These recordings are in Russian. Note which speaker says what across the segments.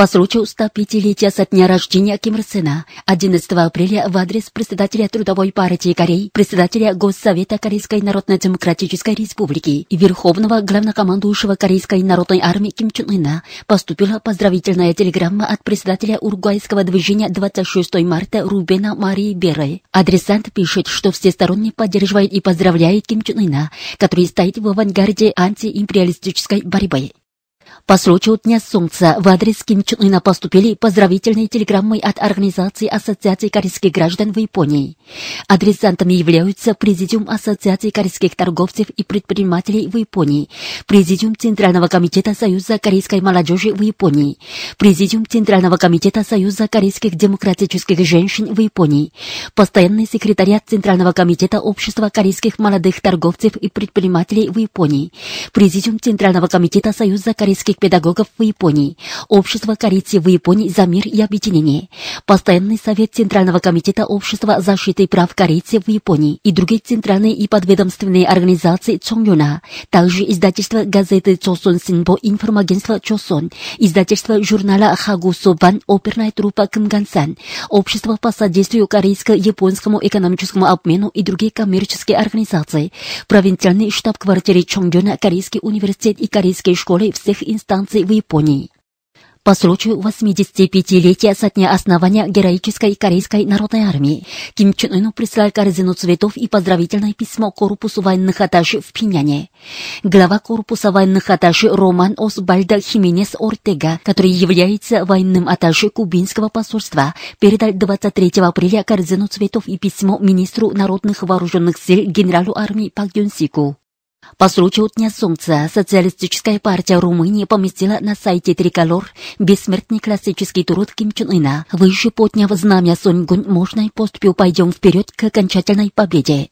Speaker 1: По случаю 105-летия со дня рождения Ким Ир Сена 11 апреля в адрес председателя Трудовой партии Кореи, председателя Госсовета Корейской Народно-Демократической Республики и Верховного главнокомандующего Корейской Народной Армии Ким Чун Ына поступила поздравительная телеграмма от председателя Уругвайского движения 26 марта Рубена Марии Беры. Адресант пишет, что всесторонне поддерживает и поздравляет Ким Чун Ына, который стоит в авангарде антиимпериалистической борьбы. По случаю Дня Солнца в адрес Ким Чун Ына поступили поздравительные телеграммы от Организации Ассоциации корейских граждан в Японии. Адресантами являются Президиум Ассоциации корейских торговцев и предпринимателей в Японии, Президиум Центрального комитета Союза корейской молодежи в Японии, Президиум Центрального комитета Союза корейских демократических женщин в Японии, Постоянный секретариат Центрального комитета Общества корейских молодых торговцев и предпринимателей в Японии, Президиум Центрального комитета Союза корейских педагогов в Японии, Общество корейцев в Японии за мир и объединение, Постоянный совет Центрального комитета Общества защиты прав корейцев в Японии и другие центральные и подведомственные организации Чонгюна, также издательство газеты Чосон Синбо информагентство Чосон, издательство журнала Хагу Собан оперная труппа Кымгансан, Общество по содействию корейско-японскому экономическому обмену и другие коммерческие организации, провинциальный штаб-квартиры Чонгюна, Корейский университет и корейские школы всех инстанций в Японии. По случаю 85-летия со дня основания героической Корейской народной армии Ким Чен Ыну прислал корзину цветов и поздравительное письмо корпусу военных аташи в Пиняне. Глава корпуса военных аташи Роман Осбальда Хименес Ортега, который является военным аташи кубинского посольства, передал 23 апреля корзину цветов и письмо министру народных вооруженных сил генералу армии Пак Юнсику. По случаю Дня Солнца Социалистическая партия Румынии поместила на сайте Триколор бессмертный классический труд Ким Чен Ына. Выше подняв знамя Соньгунь, мощной поступью пойдем вперед к окончательной победе.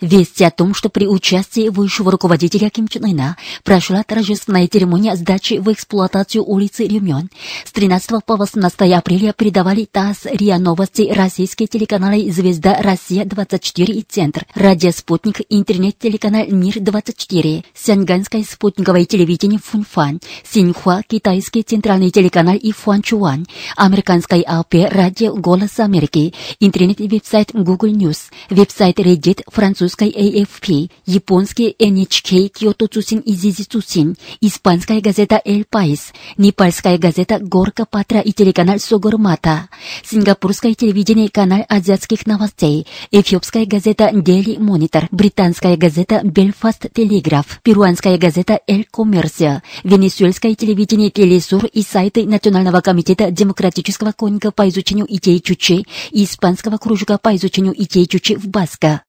Speaker 1: Вести о том, что при участии высшего руководителя Ким Чен Ына прошла торжественная церемония сдачи в эксплуатацию улицы Рюмён. С 13 по 18 апреля передавали ТАСС, РИА Новости, российские телеканалы «Звезда Россия-24» и «Центр», радио «Спутник», интернет-телеканал «Мир-24», Сянганское спутниковое телевидение «Фунфан», Синьхуа, китайский центральный телеканал и «Фуанчуан», американское АП, радио «Голос Америки», интернет-веб-сайт Google News, веб-сайт Reddit, французской AFP, японский NHK Киото Цусин и Зизи Цусин, испанская газета El País, непальская газета Горка Патра и телеканал Согормата, сингапурское телевидение канал азиатских новостей, эфиопская газета Daily Monitor, британская газета Belfast Telegraph, перуанская газета El Comercio, венесуэльское телевидение Телесур и сайты Национального комитета демократического конника по изучению идей Чучи и испанского кружка по изучению идей Чучи в Баска.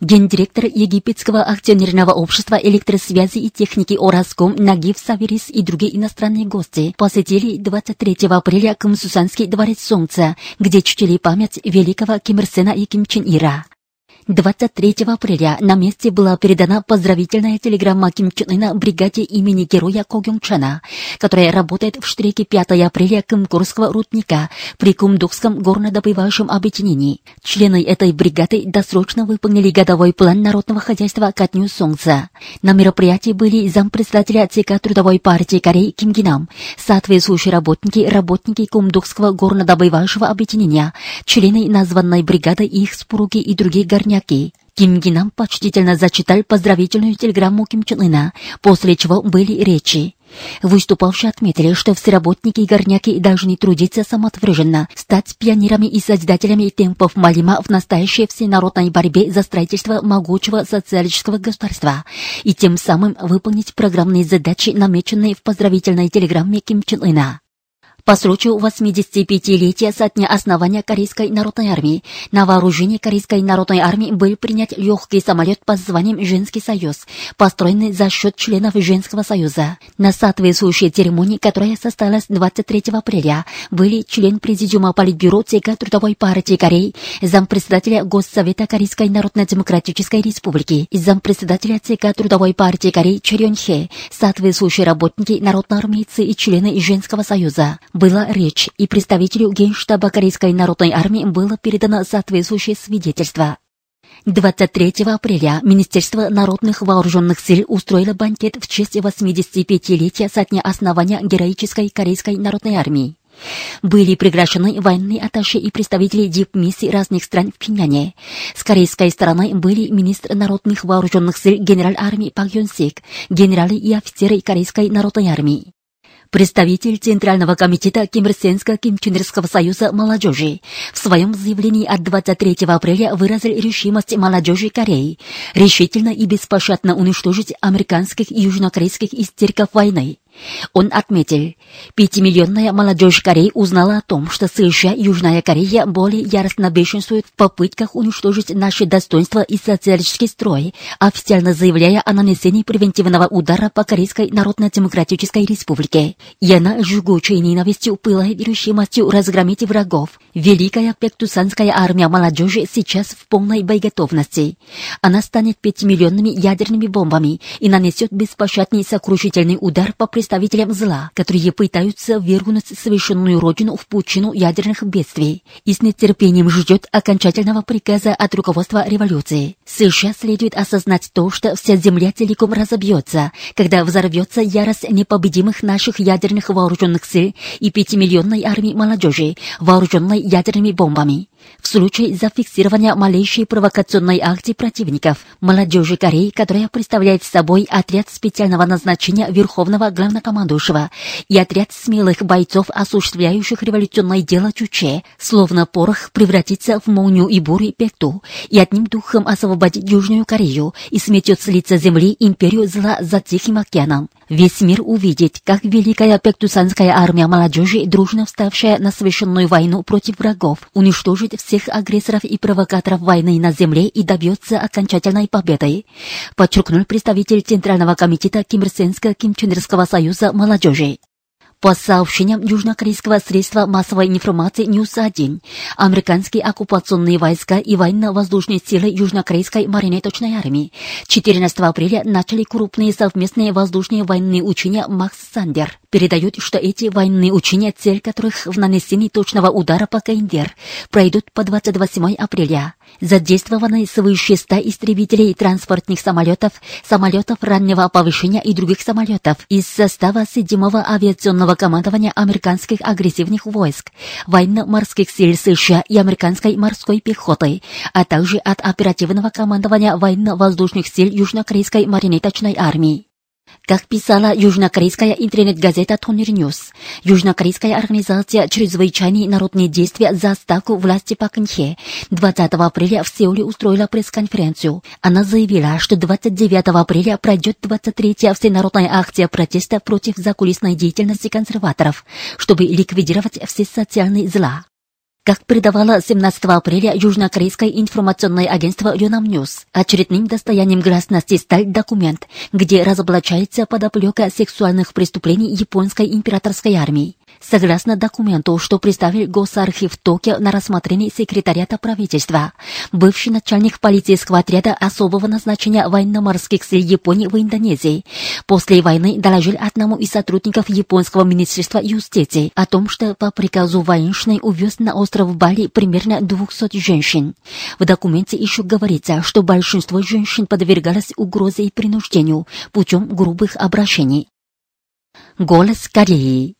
Speaker 1: Гендиректор египетского акционерного общества электросвязи и техники Ораском Нагив Саверис и другие иностранные гости посетили 23 апреля Кымсусанский дворец Солнца, где чтили память великого Ким Ир Сена и Ким Чен Ира. 23 апреля на месте была передана поздравительная телеграмма Ким Чен Ына бригаде имени героя Ко Гюн Чана, которая работает в штреке 5 апреля Кымкурского рудника при Кумдукском горнодобывающем объединении. Члены этой бригады досрочно выполнили годовой план народного хозяйства ко Дню Солнца. На мероприятии были зампредседателя ЦК Трудовой партии Кореи Ким Гинам, соответствующие работники, работники Кумдукского горнодобывающего объединения, члены названной бригады и их супруги и другие горняки горняки. Ким Гинам почтительно зачитал поздравительную телеграмму Ким Чен Ына, после чего были речи. Выступавшие отметили, что все работники и горняки должны трудиться самоотверженно, стать пионерами и создателями темпов Малима в настоящей всенародной борьбе за строительство могучего социалистического государства и тем самым выполнить программные задачи, намеченные в поздравительной телеграмме Ким Чен Ына. По случаю 85-летия со дня основания Корейской народной армии на вооружение Корейской народной армии был принят легкий самолет под званием «Женский союз», построенный за счет членов Женского союза. На соответствующей церемонии, которая состоялась 23 апреля, были член Президиума Политбюро ЦК Трудовой партии Кореи, зампредседателя Госсовета Корейской Народно-Демократической Республики зампредседателя ЦК Трудовой партии Кореи Черен Хе, соответствующие работники, народноармейцы и члены Женского союза была речь, и представителю Генштаба Корейской народной армии было передано соответствующее свидетельство. 23 апреля Министерство народных вооруженных сил устроило банкет в честь 85-летия со дня основания героической Корейской народной армии. Были приглашены военные атташи и представители дипмиссий разных стран в Пиняне. С корейской стороны были министр народных вооруженных сил генерал армии Пак Йон Сик, генералы и офицеры Корейской народной армии представитель Центрального комитета Кимрсенско-Кимчунерского союза молодежи, в своем заявлении от 23 апреля выразил решимость молодежи Кореи решительно и беспощадно уничтожить американских и южнокорейских истериков войны. Он отметил, пятимиллионная молодежь Кореи узнала о том, что США и Южная Корея более яростно бешенствуют в попытках уничтожить наши достоинства и социалистический строй, официально заявляя о нанесении превентивного удара по Корейской Народно-Демократической Республике. И она жгучей ненавистью пылает решимостью разгромить врагов. Великая Пектусанская армия молодежи сейчас в полной боеготовности. Она станет пятимиллионными ядерными бомбами и нанесет беспощадный сокрушительный удар по представителям зла, которые пытаются вергнуть совершенную родину в пучину ядерных бедствий и с нетерпением ждет окончательного приказа от руководства революции. США следует осознать то, что вся земля целиком разобьется, когда взорвется ярость непобедимых наших ядерных вооруженных сил и пятимиллионной армии молодежи, вооруженной ядерными бомбами. В случае зафиксирования малейшей провокационной акции противников, молодежи Кореи, которая представляет собой отряд специального назначения Верховного Главнокомандующего и отряд смелых бойцов, осуществляющих революционное дело Чуче, словно порох превратится в молнию и бурю Пекту и одним духом освободит Южную Корею и сметет с лица земли империю зла за Тихим океаном. Весь мир увидит, как великая пектусанская армия молодежи, дружно вставшая на совершенную войну против врагов, уничтожит всех агрессоров и провокаторов войны на земле и добьется окончательной победы, подчеркнул представитель Центрального комитета Кимирсенско-Кимченирского союза молодежи. По сообщениям южнокорейского средства массовой информации News-1, американские оккупационные войска и военно-воздушные силы южнокорейской марионеточной армии 14 апреля начали крупные совместные воздушные военные учения «Max Thunder». Передают, что эти военные учения, цель которых в нанесении точного удара по КНДР, пройдут по 28 апреля. Задействованы свыше 100 истребителей транспортных самолетов, самолетов раннего оповещения и других самолетов из состава 7-го авиационного командования американских агрессивных войск, военно-морских сил США и американской морской пехоты, а также от оперативного командования военно-воздушных сил Южнокорейской марионеточной армии. Как писала южнокорейская интернет-газета Тоньил News, южнокорейская организация «Чрезвычайные народные действия за отставку власти Пак Кынхе 20 апреля в Сеуле устроила пресс-конференцию. Она заявила, что 29 апреля пройдет 23-я всенародная акция протеста против закулисной деятельности консерваторов, чтобы ликвидировать все социальные зла. Как передавало 17 апреля южнокорейское информационное агентство Ёнхап News, очередным достоянием гласности стал документ, где разоблачается подоплека сексуальных преступлений японской императорской армии. Согласно документу, что представил Госархив Токио на рассмотрение секретариата правительства, бывший начальник полицейского отряда особого назначения военно-морских сил Японии в Индонезии после войны доложил одному из сотрудников японского министерства юстиции о том, что по приказу военшной увез на остров Бали примерно 200 женщин. В документе еще говорится, что большинство женщин подвергалось угрозе и принуждению путем грубых обращений. Голос Кореи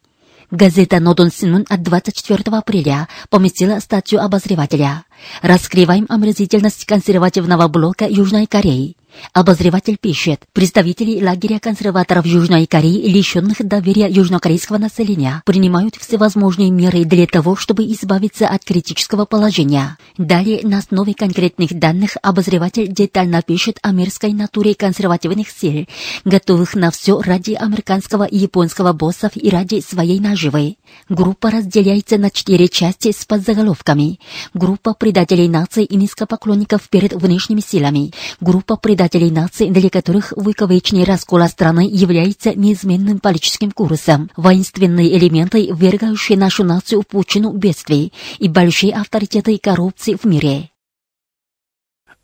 Speaker 1: Газета «Нодон Синун» от 24 апреля поместила статью обозревателя. Раскрываем омерзительность консервативного блока Южной Кореи. Обозреватель пишет, представители лагеря консерваторов Южной Кореи, лишенных доверия южнокорейского населения, принимают всевозможные меры для того, чтобы избавиться от критического положения. Далее, на основе конкретных данных, обозреватель детально пишет о мирской натуре консервативных сил, готовых на все ради американского и японского боссов и ради своей наживы. Группа разделяется на четыре части с подзаголовками. Группа предателей нации и низкопоклонников перед внешними силами. Группа предателей нации, для которых выковечный раскола страны является неизменным политическим курсом. Воинственные элементы, ввергающие нашу нацию в пучину бедствий и большие авторитеты коррупции в мире.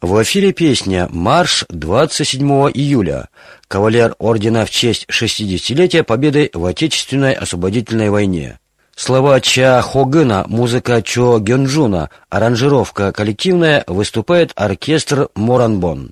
Speaker 2: В эфире песня «Марш» 27 июля. Кавалер ордена в честь 60-летия победы в Отечественной освободительной войне. Слова Ча Хогына, музыка Чо Гёнджуна, аранжировка коллективная, выступает оркестр Моранбон.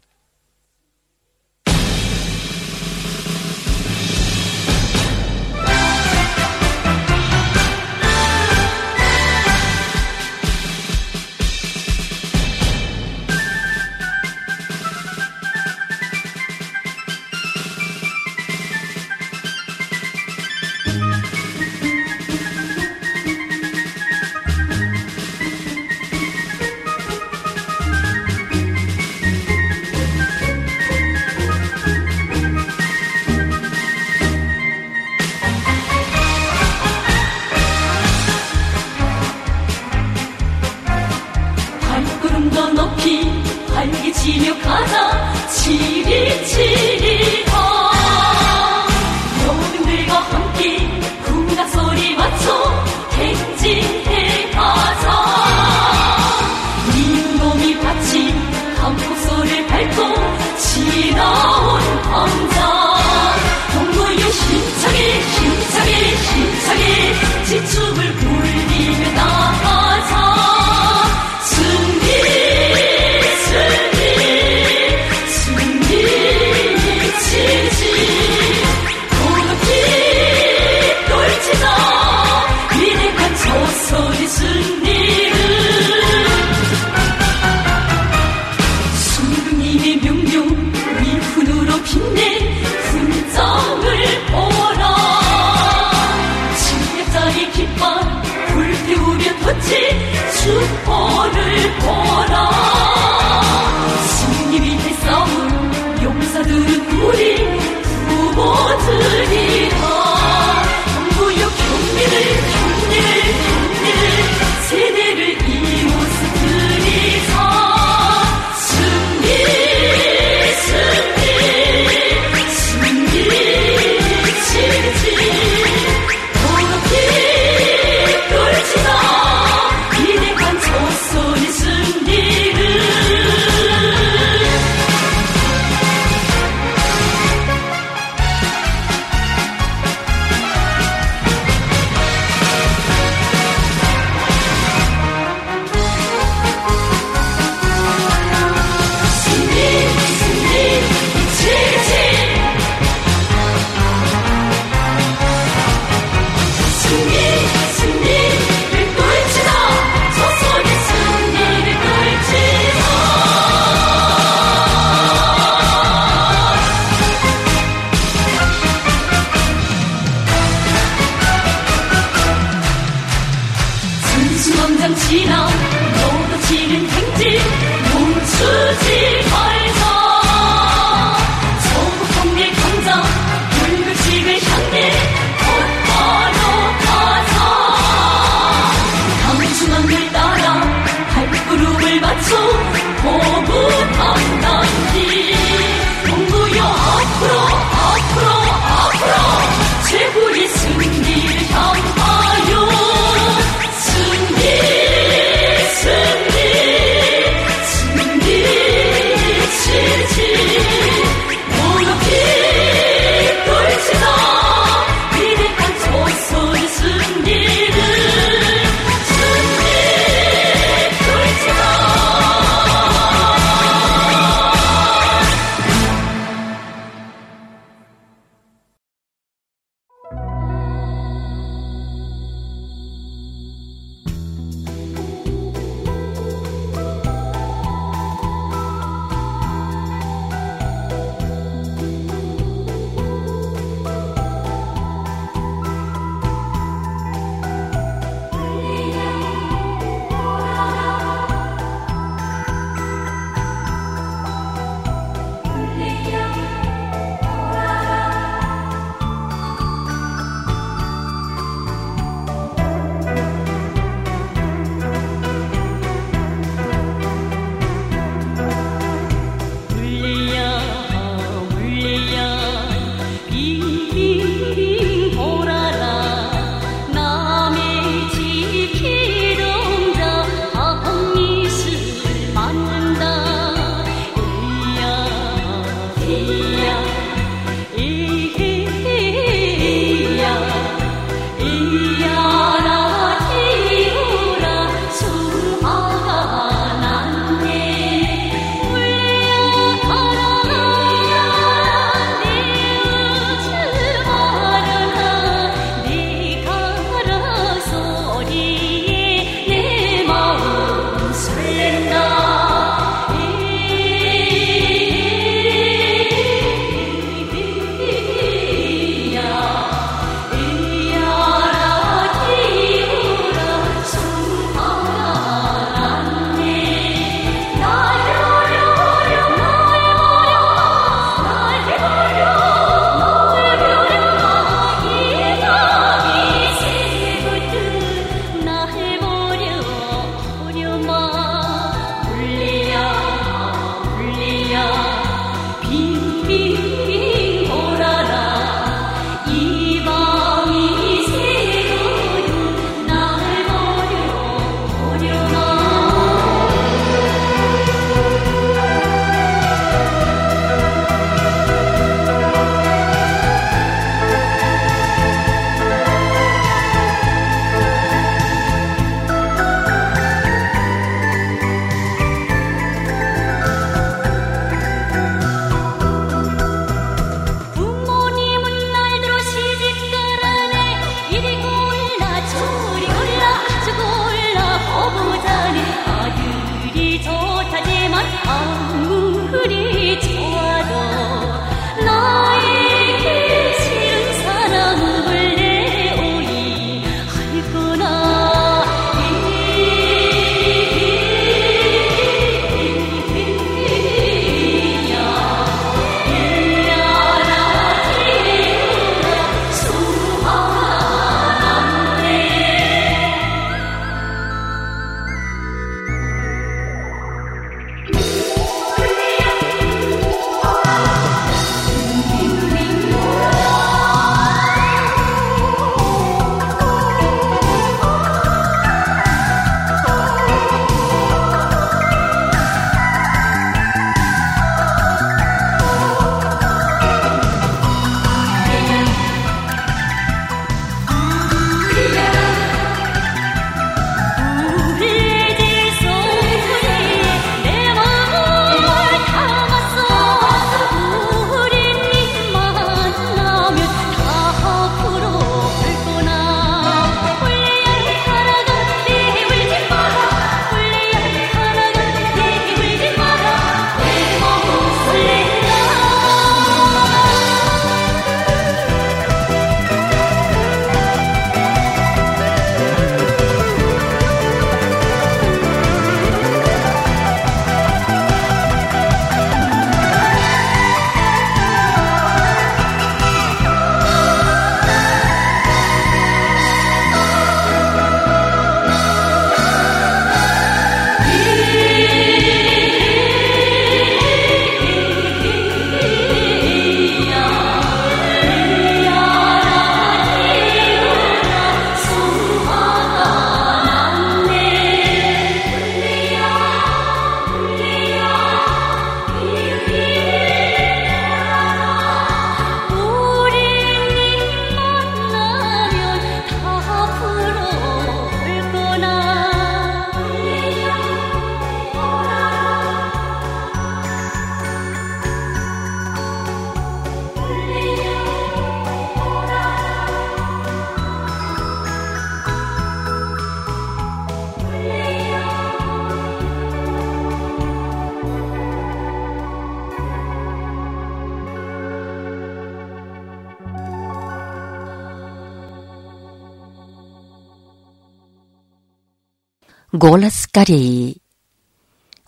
Speaker 1: Голос Кореи.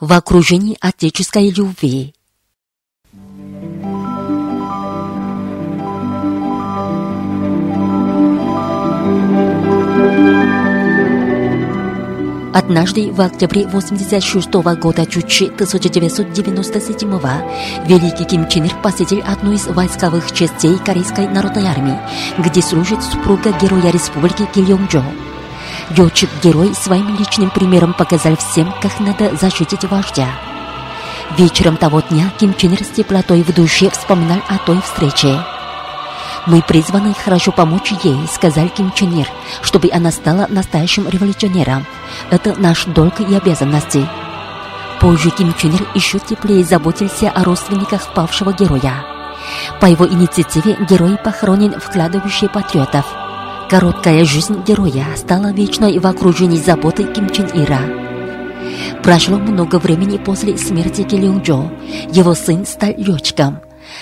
Speaker 1: В окружении отеческой любви. Однажды в октябре 86 года Чучи 1997 великий Ким Чен Ир посетил одну из войсковых частей Корейской народной армии, где служит супруга героя республики Ким Йонг Джо. Летчик-герой своим личным примером показал всем, как надо защитить вождя. Вечером того дня Ким Чен с теплотой в душе вспоминал о той встрече. «Мы призваны хорошо помочь ей», — сказал Ким Чен Ир, «чтобы она стала настоящим революционером. Это наш долг и обязанности». Позже Ким Чен Ир еще теплее заботился о родственниках павшего героя. По его инициативе герой похоронен в кладбище патриотов. Короткая жизнь героя стала вечной в окружении заботы Ким Чен Ира. Прошло много времени после смерти Ким Джо. Его сын стал летчиком.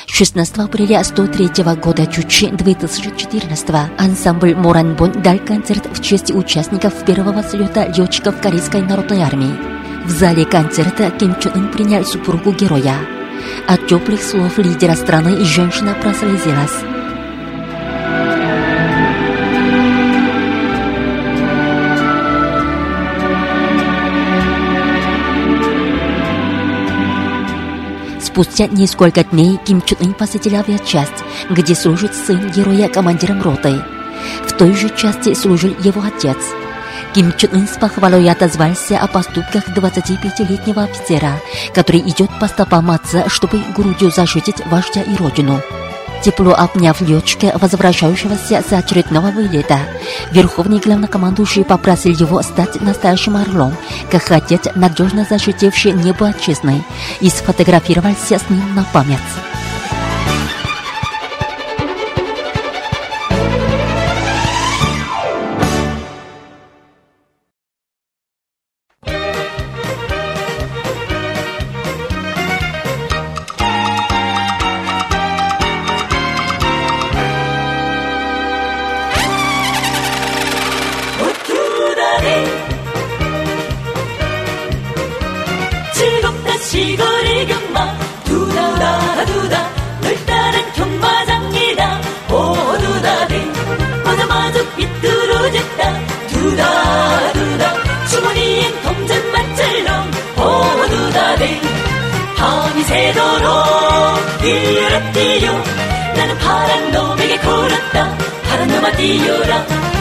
Speaker 1: 16 апреля 103 года Чучи 2014 ансамбль Моранбон дал концерт в честь участников первого слета летчиков Корейской народной армии. В зале концерта Ким Чен Ын принял супругу героя. От теплых слов лидера страны женщина прослезилась. Спустя несколько дней Ким Чун Ын посетил авиачасть, где служит сын героя командиром роты. В той же части служил его отец. Ким Чун Ын с похвалой отозвался о поступках 25-летнего офицера, который идет по стопам отца, чтобы грудью защитить вождя и родину. Тепло обняв летчика, возвращающегося с очередного вылета, верховный главнокомандующий попросил его стать настоящим орлом, как отец, надежно защитивший небо отчизны, и сфотографировался с ним на память.
Speaker 2: 뛰어 나는 파란 놈에게 걸었다 파란 놈아 뛰어라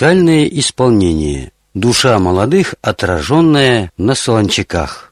Speaker 3: Музыкальное исполнение. Душа молодых, отраженная на солончаках.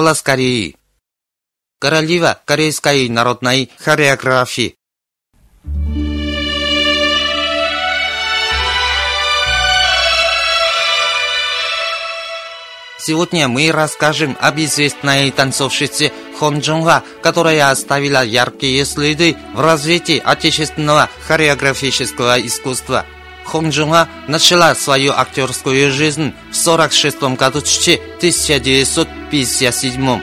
Speaker 4: Голос Кореи. Королева корейской народной хореографии. Сегодня мы расскажем об известной танцовщице Хон Джунга, которая оставила яркие следы в развитии отечественного хореографического искусства. Хон Джунга начала свою актерскую жизнь в 46 году 1957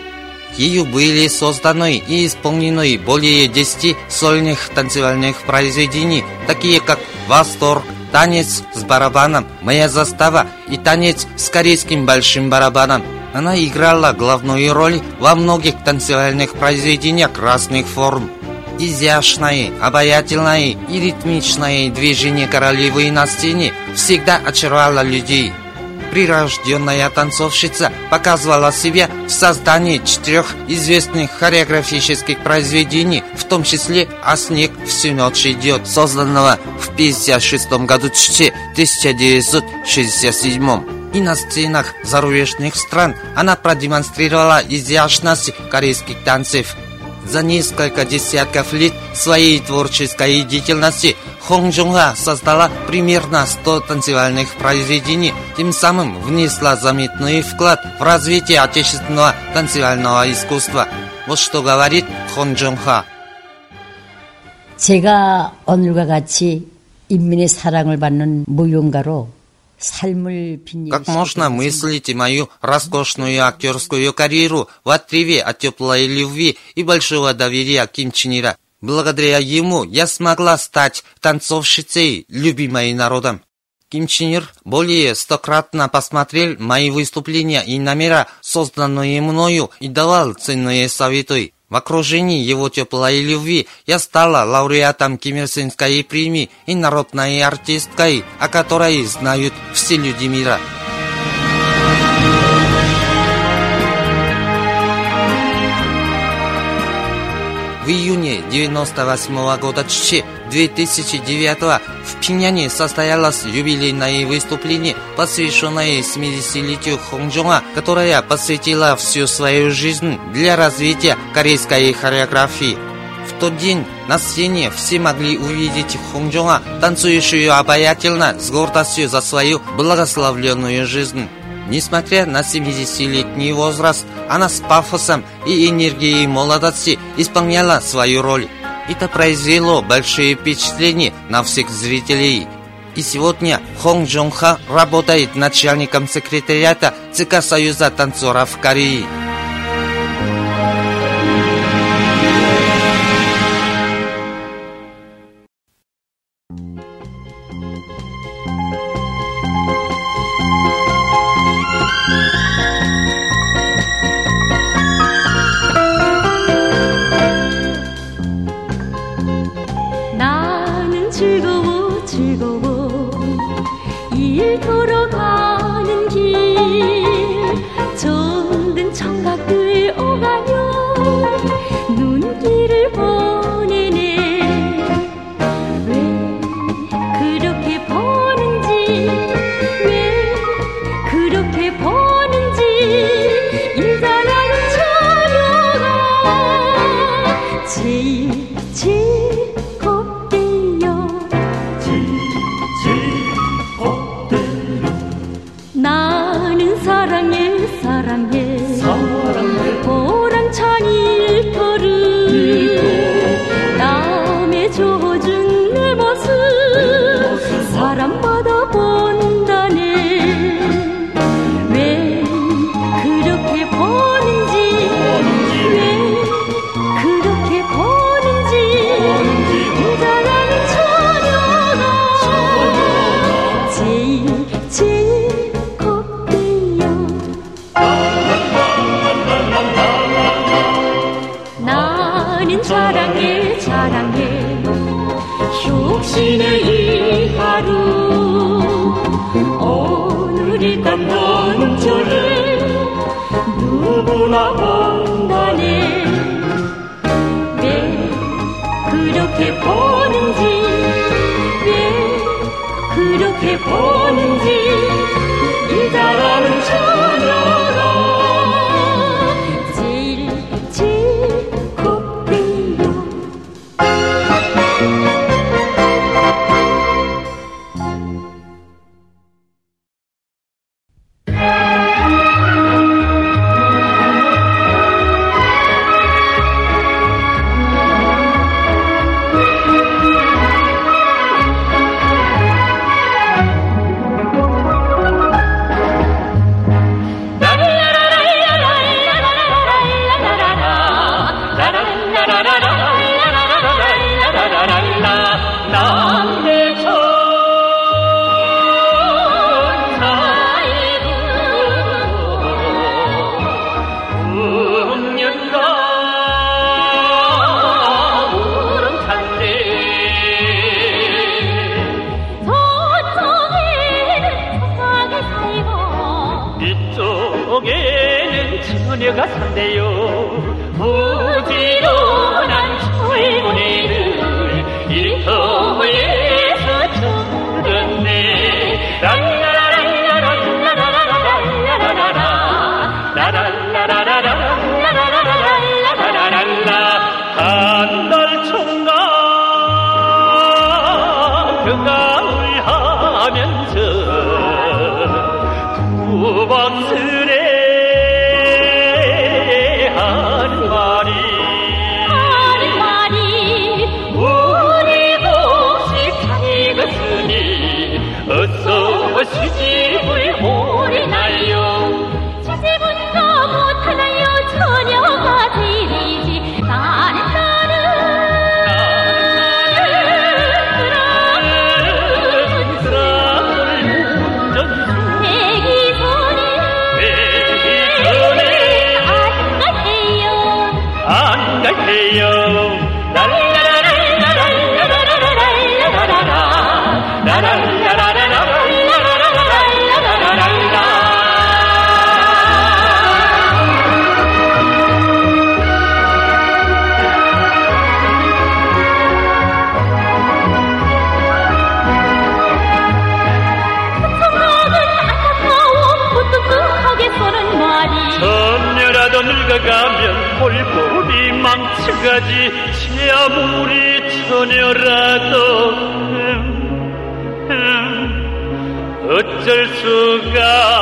Speaker 4: Ею были созданы и исполнены более 10 сольных танцевальных произведений, такие как «Восторг», танец с барабаном, моя застава и танец с корейским большим барабаном. Она играла главную роль во многих танцевальных произведениях разных форм. Изящное, обаятельное и ритмичное движение королевы на сцене всегда очаровало людей – прирожденная танцовщица показывала себя в создании четырех известных хореографических произведений, в том числе «А снег всю ночь идет», созданного в 1956 году 1967 и на сценах зарубежных стран она продемонстрировала изящность корейских танцев. За несколько десятков лет своей творческой деятельности Хон Джунга создала примерно 100 танцевальных произведений, тем самым внесла заметный вклад в развитие отечественного танцевального искусства. Вот что говорит Хон Джунга.
Speaker 5: 제가 오늘과 같이 인민의 사랑을 받는 무용가로 삶을 빛내고
Speaker 4: как можно мыслить мою роскошную актерскую карьеру в отрыве от теплой любви и большого доверия Ким Чен Ира? Благодаря ему я смогла стать танцовщицей, любимой народом. Ким Чен Ир более стократно посмотрел мои выступления и номера, созданные мною, и давал ценные советы. В окружении его теплой любви я стала лауреатом Ким Ир Сенской премии и народной артисткой, о которой знают все люди мира. В июне 98 года 2009 в Пиняне состоялось юбилейное выступление, посвященное 70-летию Хонgjонга, которое посвятила всю свою жизнь для развития корейской хореографии. В тот день на сцене все могли увидеть Хонgjонга, танцующую обаятельно, с гордостью за свою благословленную жизнь. Несмотря на 70-летний возраст, она с пафосом и энергией молодости исполняла свою роль. Это произвело большое впечатление на всех зрителей. И сегодня Хон Джон Ха работает начальником секретариата ЦК Союза танцоров Кореи.
Speaker 2: 즐거워 즐거워. 일 걸어가는 길. 정든 청각들 오가며 눈길을 보 누구나 본다네 왜 그렇게 보는지 왜 그렇게 보는지 인자라는 처
Speaker 6: 가지 제 아무리 처녀라도 음, 음, 어쩔 수가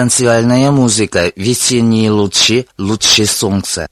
Speaker 4: танцевальная музыка, весенние лучи, лучи солнца.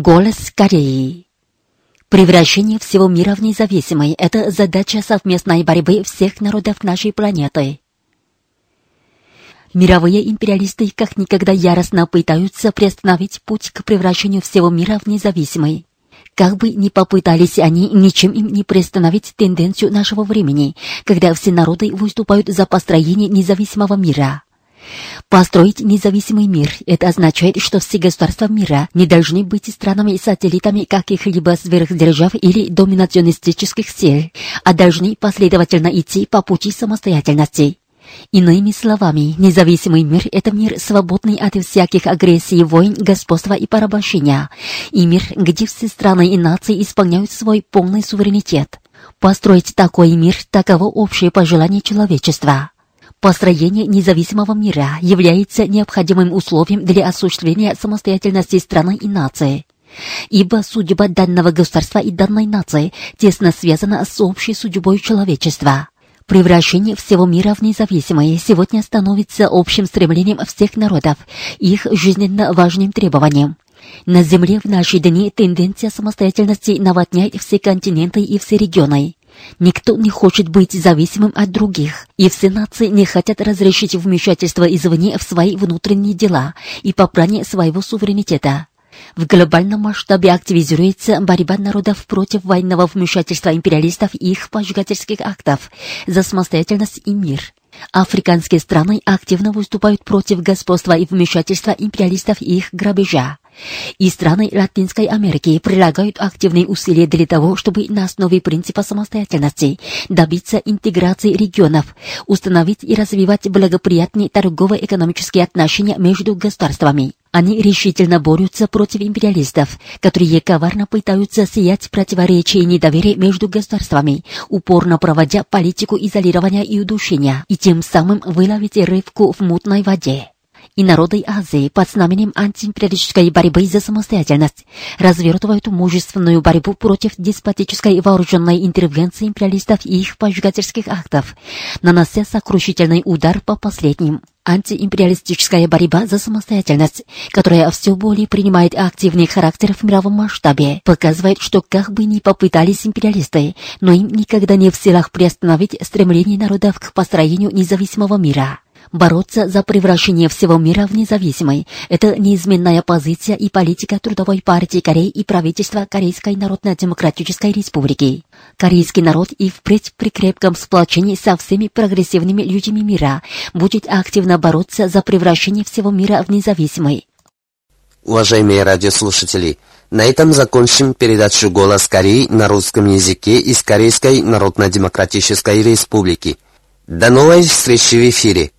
Speaker 1: Голос Кореи. Превращение всего мира в независимый – это задача совместной борьбы всех народов нашей планеты. Мировые империалисты как никогда яростно пытаются приостановить путь к превращению всего мира в независимый. Как бы ни попытались они, ничем им не приостановить тенденцию нашего времени, когда все народы выступают за построение независимого мира. Построить независимый мир – это означает, что все государства мира не должны быть странами-сателлитами каких-либо сверхдержав или доминационистических сил, а должны последовательно идти по пути самостоятельности. Иными словами, независимый мир – это мир, свободный от всяких агрессий, войн, господства и порабощения, и мир, где все страны и нации исполняют свой полный суверенитет. Построить такой мир – таково общее пожелание человечества. Построение независимого мира является необходимым условием для осуществления самостоятельности страны и нации. Ибо судьба данного государства и данной нации тесно связана с общей судьбой человечества. Превращение всего мира в независимое сегодня становится общим стремлением всех народов, их жизненно важным требованием. На Земле в наши дни тенденция самостоятельности наводняет все континенты и все регионы. Никто не хочет быть зависимым от других, и все нации не хотят разрешить вмешательство извне в свои внутренние дела и попрание своего суверенитета. В глобальном масштабе активизируется борьба народов против военного вмешательства империалистов и их поджигательских актов за самостоятельность и мир. Африканские страны активно выступают против господства и вмешательства империалистов и их грабежа. И страны Латинской Америки прилагают активные усилия для того, чтобы на основе принципа самостоятельности добиться интеграции регионов, установить и развивать благоприятные торгово-экономические отношения между государствами. Они решительно борются против империалистов, которые коварно пытаются сиять противоречия и недоверия между государствами, упорно проводя политику изолирования и удушения, и тем самым выловить рыбку в мутной воде и народы Азии под знаменем антиимпериалистической борьбы за самостоятельность развертывают мужественную борьбу против деспотической вооруженной интервенции империалистов и их поджигательских актов, нанося сокрушительный удар по последним. Антиимпериалистическая борьба за самостоятельность, которая все более принимает активный характер в мировом масштабе, показывает, что как бы ни попытались империалисты, но им никогда не в силах приостановить стремление народов к построению независимого мира. Бороться за превращение всего мира в независимый – это неизменная позиция и политика Трудовой партии Кореи и правительства Корейской Народно-Демократической Республики. Корейский народ и впредь при крепком сплочении со всеми прогрессивными людьми мира будет активно бороться за превращение всего мира в независимый.
Speaker 7: Уважаемые радиослушатели, на этом закончим передачу «Голос Кореи» на русском языке из Корейской Народно-Демократической Республики. До новой встречи в эфире!